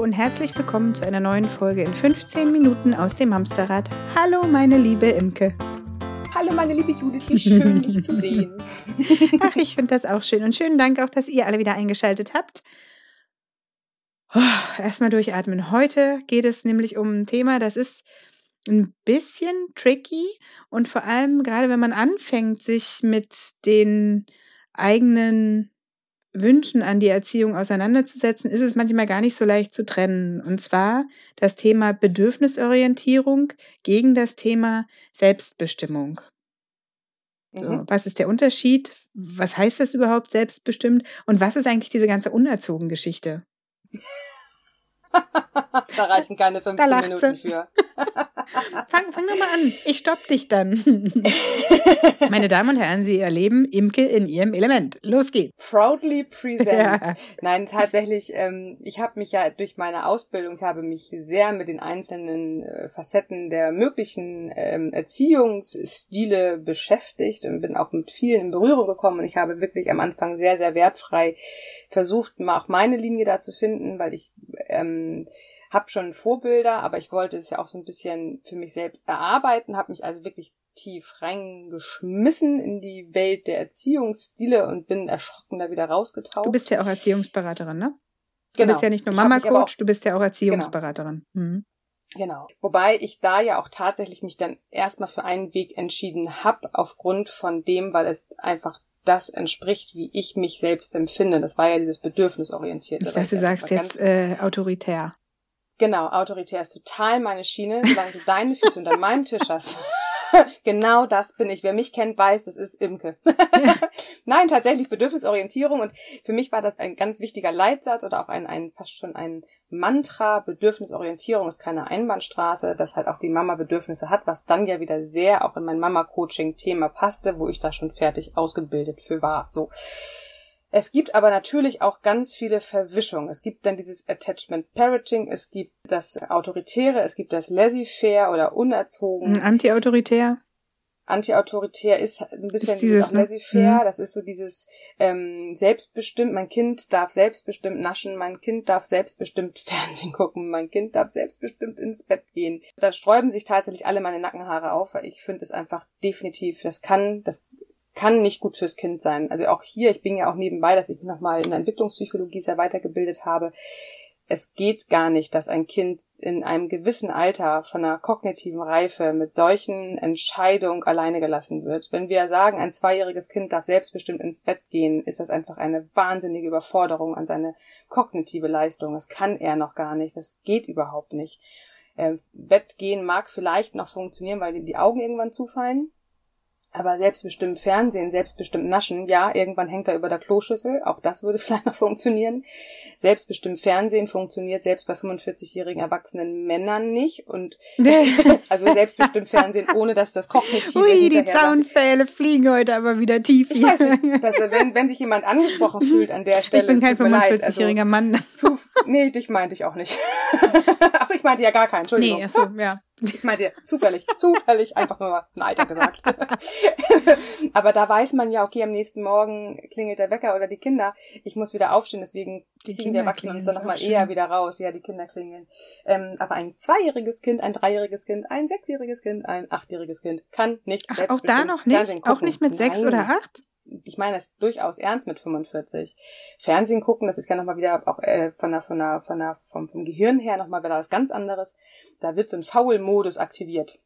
Und herzlich willkommen zu einer neuen Folge in 15 Minuten aus dem Hamsterrad. Hallo, meine liebe Imke. Hallo, meine liebe Judith, wie schön, dich zu sehen. Ach, ich finde das auch schön und schönen Dank auch, dass ihr alle wieder eingeschaltet habt. Oh, Erstmal durchatmen. Heute geht es nämlich um ein Thema, das ist ein bisschen tricky und vor allem gerade wenn man anfängt, sich mit den eigenen Wünschen an die Erziehung auseinanderzusetzen, ist es manchmal gar nicht so leicht zu trennen. Und zwar das Thema Bedürfnisorientierung gegen das Thema Selbstbestimmung. So, Mhm. was ist der Unterschied? Was heißt das überhaupt selbstbestimmt? Und was ist eigentlich diese ganze Unerzogen-Geschichte? Da reichen keine 15 lacht Minuten für. Fang, fang doch mal an. Ich stopp dich dann. Meine Damen und Herren, Sie erleben Imke in ihrem Element. Los geht's. Proudly presents. Ja. Nein, tatsächlich, ähm, ich habe mich ja durch meine Ausbildung, ich habe mich sehr mit den einzelnen äh, Facetten der möglichen ähm, Erziehungsstile beschäftigt und bin auch mit vielen in Berührung gekommen und ich habe wirklich am Anfang sehr, sehr wertfrei versucht, mal auch meine Linie da zu finden, weil ich ähm, habe schon Vorbilder, aber ich wollte es ja auch so ein bisschen für mich selbst erarbeiten, habe mich also wirklich tief reingeschmissen in die Welt der Erziehungsstile und bin erschrocken da wieder rausgetaucht. Du bist ja auch Erziehungsberaterin, ne? Du genau. bist ja nicht nur hab Mama-Coach, du bist ja auch Erziehungsberaterin. Mhm. Genau. Wobei ich da ja auch tatsächlich mich dann erstmal für einen Weg entschieden habe, aufgrund von dem, weil es einfach das entspricht, wie ich mich selbst empfinde. Das war ja dieses Bedürfnisorientierte. Ich weiß, du sagst jetzt äh, autoritär. Genau, autoritär ist total meine Schiene. Solange du deine Füße unter meinem Tisch hast. genau das bin ich. Wer mich kennt, weiß, das ist Imke. Nein, tatsächlich Bedürfnisorientierung. Und für mich war das ein ganz wichtiger Leitsatz oder auch ein, ein fast schon ein Mantra. Bedürfnisorientierung ist keine Einbahnstraße, dass halt auch die Mama Bedürfnisse hat, was dann ja wieder sehr auch in mein Mama-Coaching-Thema passte, wo ich da schon fertig ausgebildet für war. So. Es gibt aber natürlich auch ganz viele Verwischungen. Es gibt dann dieses Attachment Parenting, es gibt das Autoritäre, es gibt das Laissez-faire oder unerzogen. Anti-autoritär. Anti-autoritär ist so ein bisschen Ist dieses, dieses, ne? Mhm. Das ist so dieses ähm, selbstbestimmt. Mein Kind darf selbstbestimmt naschen. Mein Kind darf selbstbestimmt Fernsehen gucken. Mein Kind darf selbstbestimmt ins Bett gehen. Da sträuben sich tatsächlich alle meine Nackenhaare auf, weil ich finde es einfach definitiv, das kann, das kann nicht gut fürs Kind sein. Also auch hier, ich bin ja auch nebenbei, dass ich nochmal in der Entwicklungspsychologie sehr weitergebildet habe. Es geht gar nicht, dass ein Kind in einem gewissen Alter von einer kognitiven Reife mit solchen Entscheidungen alleine gelassen wird. Wenn wir sagen, ein zweijähriges Kind darf selbstbestimmt ins Bett gehen, ist das einfach eine wahnsinnige Überforderung an seine kognitive Leistung. Das kann er noch gar nicht. Das geht überhaupt nicht. Äh, Bett gehen mag vielleicht noch funktionieren, weil ihm die Augen irgendwann zufallen. Aber selbstbestimmt Fernsehen, selbstbestimmt Naschen, ja, irgendwann hängt er über der Kloschüssel, auch das würde vielleicht noch funktionieren. Selbstbestimmt Fernsehen funktioniert selbst bei 45-jährigen erwachsenen Männern nicht und also selbstbestimmt Fernsehen, ohne dass das Kognitive Ui, die Zaunpfähle fliegen heute aber wieder tief ich hier. weiß nicht, dass, wenn, wenn sich jemand angesprochen fühlt an der Ich Stelle, bin es kein tut mir leid. 45-jähriger Mann. zu, nee, dich meinte ich auch nicht. Achso, ich meinte ja gar keinen, Entschuldigung. Nee, achso, ja. Ich meinte zufällig, zufällig, einfach nur ein Alter gesagt. Aber da weiß man ja, okay, am nächsten Morgen klingelt der Wecker oder die Kinder. Ich muss wieder aufstehen, deswegen Die kriegen wir Erwachsenen uns dann nochmal auch eher wieder raus. Ja, die Kinder klingeln. Ähm, aber ein zweijähriges Kind, ein dreijähriges Kind, ein sechsjähriges Kind, ein achtjähriges Kind kann nicht Ach, auch selbstbestimmt da noch nicht? Auch nicht mit sechs oder acht? Ich meine es durchaus ernst mit 45. Fernsehen gucken, das ist ja nochmal wieder auch äh, von der, von der, von der, vom, vom Gehirn her nochmal wieder was ganz anderes. Da wird so ein Foul-Modus aktiviert.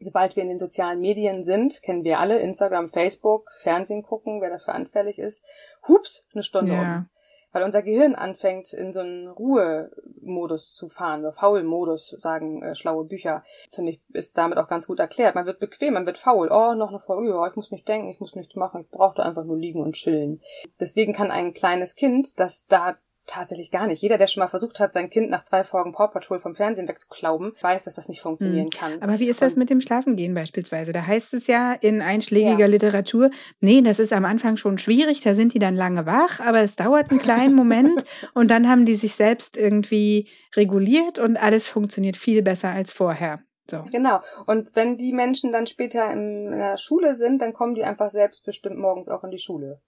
Sobald wir in den sozialen Medien sind, kennen wir alle Instagram, Facebook, Fernsehen gucken, wer dafür anfällig ist. Hups, eine Stunde Ja. um. Weil unser Gehirn anfängt, in so einen Ruhemodus zu fahren, oder Faul-Modus, sagen äh, schlaue Bücher. Finde ich, ist damit auch ganz gut erklärt. Man wird bequem, man wird faul. Oh, noch eine Folge, ja, ich muss nicht denken, ich muss nichts machen, ich brauche da einfach nur liegen und chillen. Deswegen kann ein kleines Kind, das da tatsächlich gar nicht. Jeder, der schon mal versucht hat, sein Kind nach zwei Folgen Paw Patrol vom Fernsehen wegzuklauben, weiß, dass das nicht funktionieren kann. Hm. Aber wie ist das Und- mit dem Schlafengehen beispielsweise? Da heißt es ja in einschlägiger Ja. Literatur, nee, das ist am Anfang schon schwierig, da sind die dann lange wach, aber es dauert einen kleinen Moment und dann haben die sich selbst irgendwie reguliert und alles funktioniert viel besser als vorher. So. Genau. Und wenn die Menschen dann später in, in der Schule sind, dann kommen die einfach selbstbestimmt morgens auch in die Schule.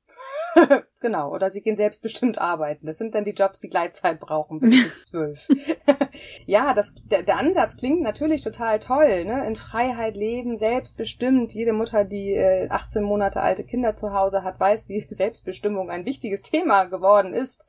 Genau, oder sie gehen selbstbestimmt arbeiten. Das sind dann die Jobs, die Gleitzeit brauchen, bis zwölf. ja, das, der, der Ansatz klingt natürlich total toll, ne? In Freiheit leben, selbstbestimmt. Jede Mutter, die äh, 18 Monate alte Kinder zu Hause hat, weiß, wie Selbstbestimmung ein wichtiges Thema geworden ist.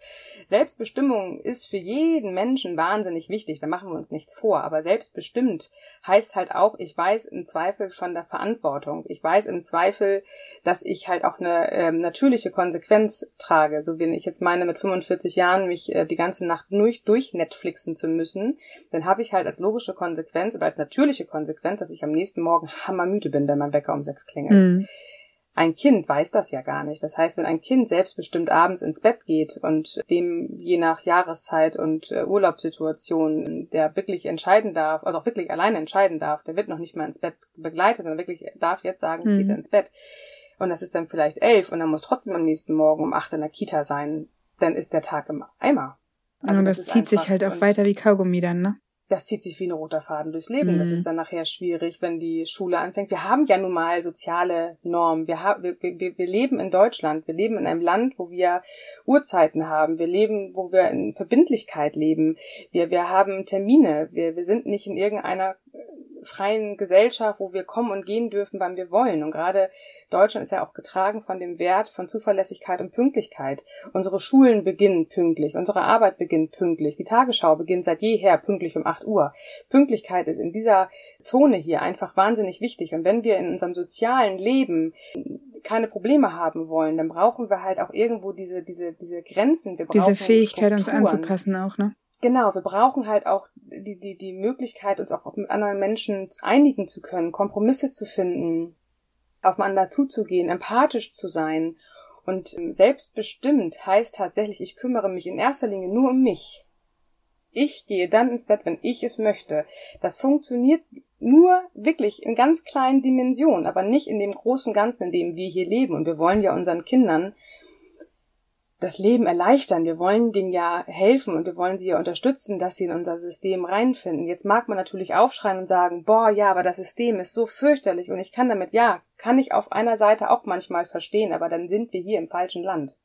Selbstbestimmung ist für jeden Menschen wahnsinnig wichtig, da machen wir uns nichts vor. Aber selbstbestimmt heißt halt auch, ich weiß im Zweifel von der Verantwortung. Ich weiß im Zweifel, dass ich halt auch eine ähm, natürliche Konsequenz trage. So wie ich jetzt meine, mit 45 Jahren mich äh, die ganze Nacht durch, durch Netflixen zu müssen, dann habe ich halt als logische Konsequenz oder als natürliche Konsequenz, dass ich am nächsten Morgen hammermüde bin, wenn mein Wecker um sechs klingelt. Mhm. Ein Kind weiß das ja gar nicht. Das heißt, wenn ein Kind selbstbestimmt abends ins Bett geht und dem je nach Jahreszeit und äh, Urlaubssituation, der wirklich entscheiden darf, also auch wirklich alleine entscheiden darf, der wird noch nicht mal ins Bett begleitet, sondern wirklich darf jetzt sagen, mhm. geht er ins Bett und das ist dann vielleicht elf und dann muss trotzdem am nächsten Morgen um acht in der Kita sein, dann ist der Tag im Eimer. Also und das, das zieht sich halt auch weiter wie Kaugummi dann, ne? Das zieht sich wie ein roter Faden durchs Leben. Mhm. Das ist dann nachher schwierig, wenn die Schule anfängt. Wir haben ja nun mal soziale Normen. Wir, haben, wir, wir, wir leben in Deutschland. Wir leben in einem Land, wo wir Uhrzeiten haben. Wir leben, wo wir in Verbindlichkeit leben. Wir, wir haben Termine. Wir, wir sind nicht in irgendeiner freien Gesellschaft, wo wir kommen und gehen dürfen, wann wir wollen. Und gerade Deutschland ist ja auch getragen von dem Wert von Zuverlässigkeit und Pünktlichkeit. Unsere Schulen beginnen pünktlich, unsere Arbeit beginnt pünktlich, die Tagesschau beginnt seit jeher pünktlich um 8 Uhr. Pünktlichkeit ist in dieser Zone hier einfach wahnsinnig wichtig. Und wenn wir in unserem sozialen Leben keine Probleme haben wollen, dann brauchen wir halt auch irgendwo diese, diese, diese Grenzen. Wir brauchen diese Fähigkeit, Strukturen. uns anzupassen auch, ne? Genau, wir brauchen halt auch die, die, die Möglichkeit, uns auch mit anderen Menschen einigen zu können, Kompromisse zu finden, aufeinander zuzugehen, empathisch zu sein. Und ähm, selbstbestimmt heißt tatsächlich, ich kümmere mich in erster Linie nur um mich. Ich gehe dann ins Bett, wenn ich es möchte. Das funktioniert nur wirklich in ganz kleinen Dimensionen, aber nicht in dem großen Ganzen, in dem wir hier leben. Und wir wollen ja unseren Kindern das Leben erleichtern. Wir wollen denen ja helfen und wir wollen sie ja unterstützen, dass sie in unser System reinfinden. Jetzt mag man natürlich aufschreien und sagen, boah, ja, aber das System ist so fürchterlich und ich kann damit, ja, kann ich auf einer Seite auch manchmal verstehen, aber dann sind wir hier im falschen Land.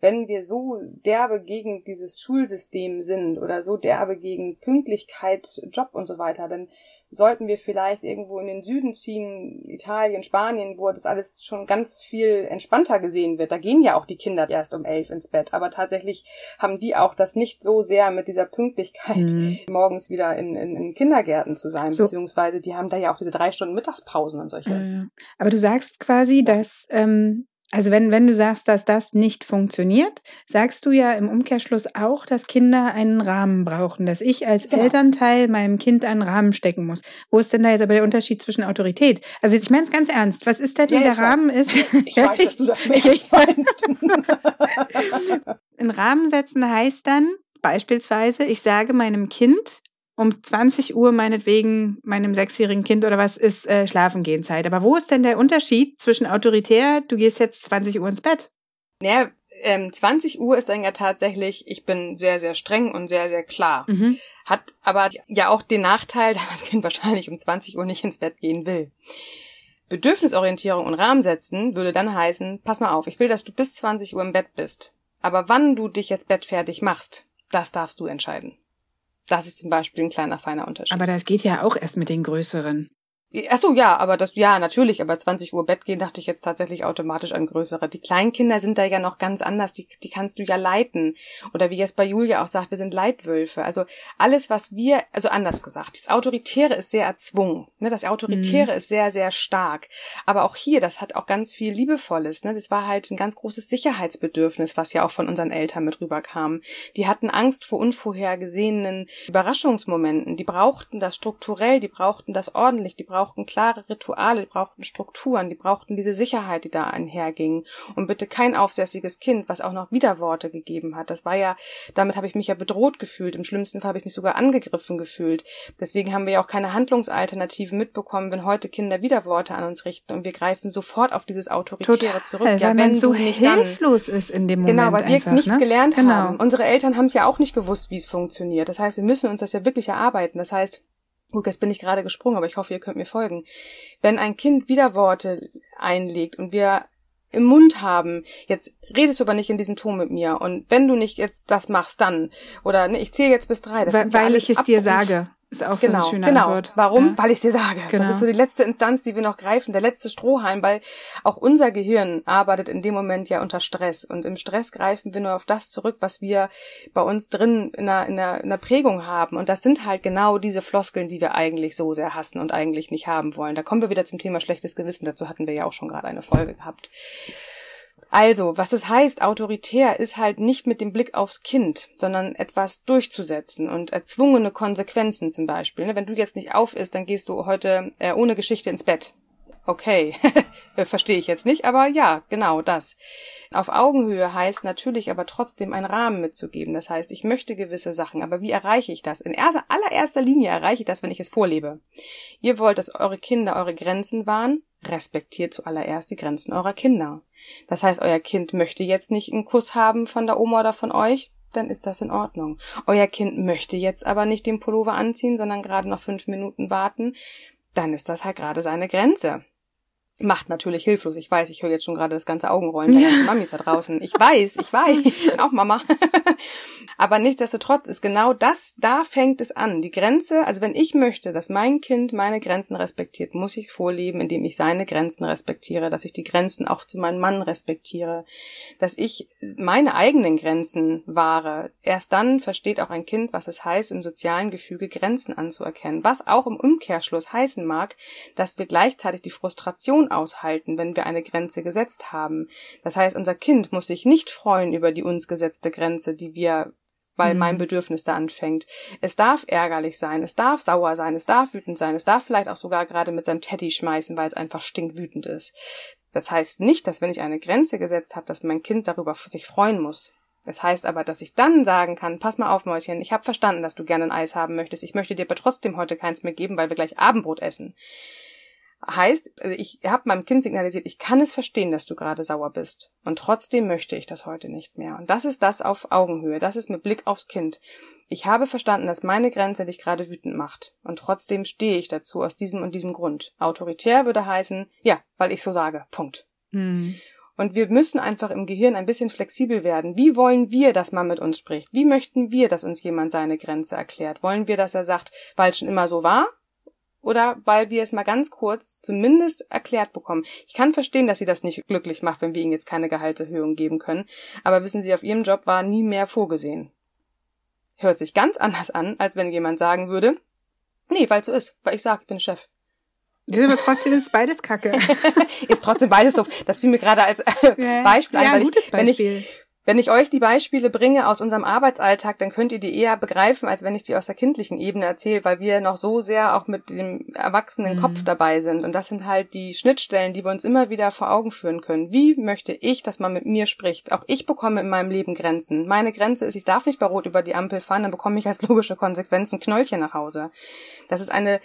Wenn wir so derbe gegen dieses Schulsystem sind oder so derbe gegen Pünktlichkeit, Job und so weiter, dann sollten wir vielleicht irgendwo in den Süden ziehen, Italien, Spanien, wo das alles schon ganz viel entspannter gesehen wird. Da gehen ja auch die Kinder erst um elf ins Bett, aber tatsächlich haben die auch das nicht so sehr mit dieser Pünktlichkeit, mhm. morgens wieder in, in, in, Kindergärten zu sein, so. beziehungsweise die haben da ja auch diese drei Stunden Mittagspausen und solche. Mhm. Aber du sagst quasi, dass ähm, also wenn, wenn du sagst, dass das nicht funktioniert, sagst du ja im Umkehrschluss auch, dass Kinder einen Rahmen brauchen, dass ich als genau. Elternteil meinem Kind einen Rahmen stecken muss. Wo ist denn da jetzt aber der Unterschied zwischen Autorität? Also ich meine es ganz ernst. Was ist denn ja, der Rahmen weiß. ist? Ich weiß, dass du das nicht meinst. Ein Rahmen setzen heißt dann beispielsweise, ich sage meinem Kind, um 20 Uhr meinetwegen meinem sechsjährigen Kind oder was ist äh, Schlafengehenzeit. Aber wo ist denn der Unterschied zwischen autoritär, du gehst jetzt 20 Uhr ins Bett? Naja, ähm, 20 Uhr ist dann ja tatsächlich, ich bin sehr, sehr streng und sehr, sehr klar. Mhm. Hat aber ja auch den Nachteil, dass das Kind wahrscheinlich um 20 Uhr nicht ins Bett gehen will. Bedürfnisorientierung und Rahmen setzen würde dann heißen, pass mal auf, ich will, dass du bis 20 Uhr im Bett bist. Aber wann du dich jetzt bettfertig machst, das darfst du entscheiden. Das ist zum Beispiel ein kleiner feiner Unterschied. Aber das geht ja auch erst mit den größeren. Ach so, ja, aber das, ja, natürlich, aber 20 Uhr Bett gehen dachte ich jetzt tatsächlich automatisch an größere. Die Kleinkinder sind da ja noch ganz anders, die, die kannst du ja leiten. Oder wie jetzt bei Julia auch sagt, wir sind Leitwölfe. Also alles, was wir, also anders gesagt, das Autoritäre ist sehr erzwungen, ne, das Autoritäre mhm. ist sehr, sehr stark. Aber auch hier, das hat auch ganz viel Liebevolles, ne, das war halt ein ganz großes Sicherheitsbedürfnis, was ja auch von unseren Eltern mit rüberkam. Die hatten Angst vor unvorhergesehenen Überraschungsmomenten, die brauchten das strukturell, die brauchten das ordentlich, die brauchten brauchten klare Rituale, die brauchten Strukturen, die brauchten diese Sicherheit, die da einherging. Und bitte kein aufsässiges Kind, was auch noch Widerworte gegeben hat. Das war ja, damit habe ich mich ja bedroht gefühlt. Im schlimmsten Fall habe ich mich sogar angegriffen gefühlt. Deswegen haben wir ja auch keine Handlungsalternativen mitbekommen, wenn heute Kinder Widerworte an uns richten und wir greifen sofort auf dieses Autoritäre Total, zurück. Ja, weil wenn man so nicht hilflos dann, ist in dem genau, Moment. Genau, weil wir einfach, nichts ne? gelernt genau. haben. Unsere Eltern haben es ja auch nicht gewusst, wie es funktioniert. Das heißt, wir müssen uns das ja wirklich erarbeiten. Das heißt, Gut, jetzt bin ich gerade gesprungen, aber ich hoffe, ihr könnt mir folgen. Wenn ein Kind Widerworte einlegt und wir im Mund haben, jetzt redest du aber nicht in diesem Ton mit mir und wenn du nicht jetzt das machst, dann oder ne, ich zähle jetzt bis drei. Das weil, weil ich es Abruf. dir sage. Ist auch genau, so eine schöne genau. Antwort. Warum? Ja. Weil ich dir sage. Genau. Das ist so die letzte Instanz, die wir noch greifen, der letzte Strohhalm, weil auch unser Gehirn arbeitet in dem Moment ja unter Stress. Und im Stress greifen wir nur auf das zurück, was wir bei uns drin in der, in der, in der Prägung haben. Und das sind halt genau diese Floskeln, die wir eigentlich so sehr hassen und eigentlich nicht haben wollen. Da kommen wir wieder zum Thema schlechtes Gewissen. Dazu hatten wir ja auch schon gerade eine Folge gehabt. Also, was es heißt, autoritär ist halt nicht mit dem Blick aufs Kind, sondern etwas durchzusetzen und erzwungene Konsequenzen zum Beispiel. Ne, wenn du jetzt nicht auf isst, dann gehst du heute äh, ohne Geschichte ins Bett. Okay, verstehe ich jetzt nicht, aber ja, genau das. Auf Augenhöhe heißt natürlich aber trotzdem einen Rahmen mitzugeben. Das heißt, ich möchte gewisse Sachen, aber wie erreiche ich das? In allererster Linie erreiche ich das, wenn ich es vorlebe. Ihr wollt, dass eure Kinder eure Grenzen wahren, respektiert zuallererst die Grenzen eurer Kinder. Das heißt, euer Kind möchte jetzt nicht einen Kuss haben von der Oma oder von euch, dann ist das in Ordnung. Euer Kind möchte jetzt aber nicht den Pullover anziehen, sondern gerade noch fünf Minuten warten, dann ist das halt gerade seine Grenze macht natürlich hilflos. Ich weiß, ich höre jetzt schon gerade das ganze Augenrollen der ganzen Mamis da draußen. Ich weiß, ich weiß, ich bin auch Mama. Aber nichtsdestotrotz ist genau das, da fängt es an. Die Grenze, also wenn ich möchte, dass mein Kind meine Grenzen respektiert, muss ich es vorleben, indem ich seine Grenzen respektiere, dass ich die Grenzen auch zu meinem Mann respektiere, dass ich meine eigenen Grenzen wahre. Erst dann versteht auch ein Kind, was es heißt, im sozialen Gefüge Grenzen anzuerkennen. Was auch im Umkehrschluss heißen mag, dass wir gleichzeitig die Frustration aushalten, wenn wir eine Grenze gesetzt haben. Das heißt, unser Kind muss sich nicht freuen über die uns gesetzte Grenze, die wir weil mhm. mein Bedürfnis da anfängt. Es darf ärgerlich sein, es darf sauer sein, es darf wütend sein, es darf vielleicht auch sogar gerade mit seinem Teddy schmeißen, weil es einfach stinkwütend ist. Das heißt nicht, dass wenn ich eine Grenze gesetzt habe, dass mein Kind darüber sich freuen muss. Das heißt aber, dass ich dann sagen kann, pass mal auf, Mäuschen, ich habe verstanden, dass du gerne ein Eis haben möchtest. Ich möchte dir aber trotzdem heute keins mehr geben, weil wir gleich Abendbrot essen. Heißt, also ich habe meinem Kind signalisiert, ich kann es verstehen, dass du gerade sauer bist. Und trotzdem möchte ich das heute nicht mehr. Und das ist das auf Augenhöhe. Das ist mit Blick aufs Kind. Ich habe verstanden, dass meine Grenze dich gerade wütend macht. Und trotzdem stehe ich dazu aus diesem und diesem Grund. Autoritär würde heißen, ja, weil ich so sage. Punkt. Mhm. Und wir müssen einfach im Gehirn ein bisschen flexibel werden. Wie wollen wir, dass man mit uns spricht? Wie möchten wir, dass uns jemand seine Grenze erklärt? Wollen wir, dass er sagt, weil es schon immer so war? Oder weil wir es mal ganz kurz zumindest erklärt bekommen. Ich kann verstehen, dass sie das nicht glücklich macht, wenn wir ihnen jetzt keine Gehaltserhöhung geben können, aber wissen Sie, auf ihrem Job war nie mehr vorgesehen. Hört sich ganz anders an, als wenn jemand sagen würde, nee, weil so ist, weil ich sage, ich bin Chef. Ja, aber trotzdem ist beides Kacke. ist trotzdem beides so. Das fiel mir gerade als Beispiel ja, ein, weil gutes ich, Beispiel. wenn ich wenn ich euch die Beispiele bringe aus unserem Arbeitsalltag, dann könnt ihr die eher begreifen, als wenn ich die aus der kindlichen Ebene erzähle, weil wir noch so sehr auch mit dem erwachsenen mhm. Kopf dabei sind. Und das sind halt die Schnittstellen, die wir uns immer wieder vor Augen führen können. Wie möchte ich, dass man mit mir spricht? Auch ich bekomme in meinem Leben Grenzen. Meine Grenze ist, ich darf nicht bei Rot über die Ampel fahren, dann bekomme ich als logische Konsequenz ein Knöllchen nach Hause. Das ist eine,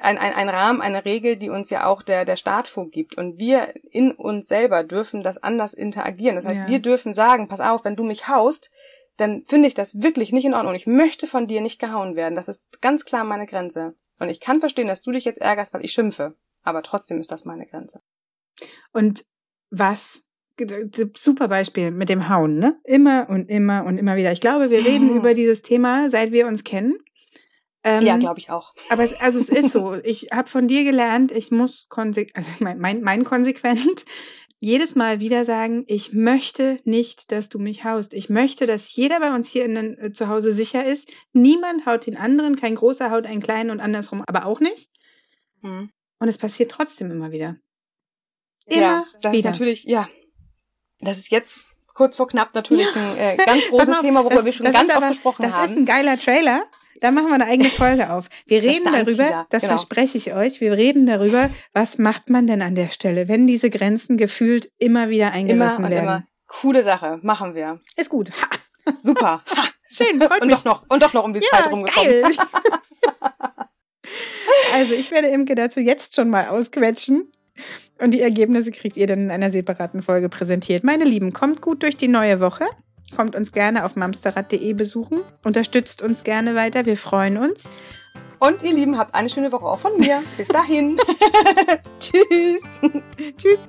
ein, ein, ein Rahmen, eine Regel, die uns ja auch der, der Staat vorgibt. Und wir in uns selber dürfen das anders interagieren. Das heißt, ja. wir dürfen sagen, sagen, pass auf, wenn du mich haust, dann finde ich das wirklich nicht in Ordnung. Ich möchte von dir nicht gehauen werden. Das ist ganz klar meine Grenze. Und ich kann verstehen, dass du dich jetzt ärgerst, weil ich schimpfe. Aber trotzdem ist das meine Grenze. Und was? Super Beispiel mit dem Hauen, ne? Immer und immer und immer wieder. Ich glaube, wir reden über dieses Thema, seit wir uns kennen. Ähm, ja, glaube ich auch. Aber es, also es ist so. Ich habe von dir gelernt, ich muss konsequent, also mein, mein, mein konsequent jedes Mal wieder sagen, ich möchte nicht, dass du mich haust. Ich möchte, dass jeder bei uns hier in, äh, zu Hause sicher ist. Niemand haut den anderen, kein großer haut einen kleinen und andersrum, aber auch nicht. Mhm. Und es passiert trotzdem immer wieder. Immer ja, das wieder. ist natürlich, ja, das ist jetzt kurz vor knapp natürlich ja. ein äh, ganz großes Thema, worüber das, wir schon ganz oft aber, gesprochen das haben. Das ist ein geiler Trailer. Da machen wir eine eigene Folge auf. Wir reden das darüber, das genau. verspreche ich euch, wir reden darüber, was macht man denn an der Stelle, wenn diese Grenzen gefühlt immer wieder eingerissen immer und werden. Immer. Coole Sache, machen wir. Ist gut. Ha. Super. Ha. Schön, freut und mich. doch noch und doch noch um die ja, Zeit rumgekommen. Geil. also, ich werde Imke dazu jetzt schon mal ausquetschen. Und die Ergebnisse kriegt ihr dann in einer separaten Folge präsentiert. Meine Lieben, kommt gut durch die neue Woche. Kommt uns gerne auf mamsterrad.de besuchen. Unterstützt uns gerne weiter. Wir freuen uns. Und ihr Lieben, habt eine schöne Woche auch von mir. Bis dahin. Tschüss. Tschüss.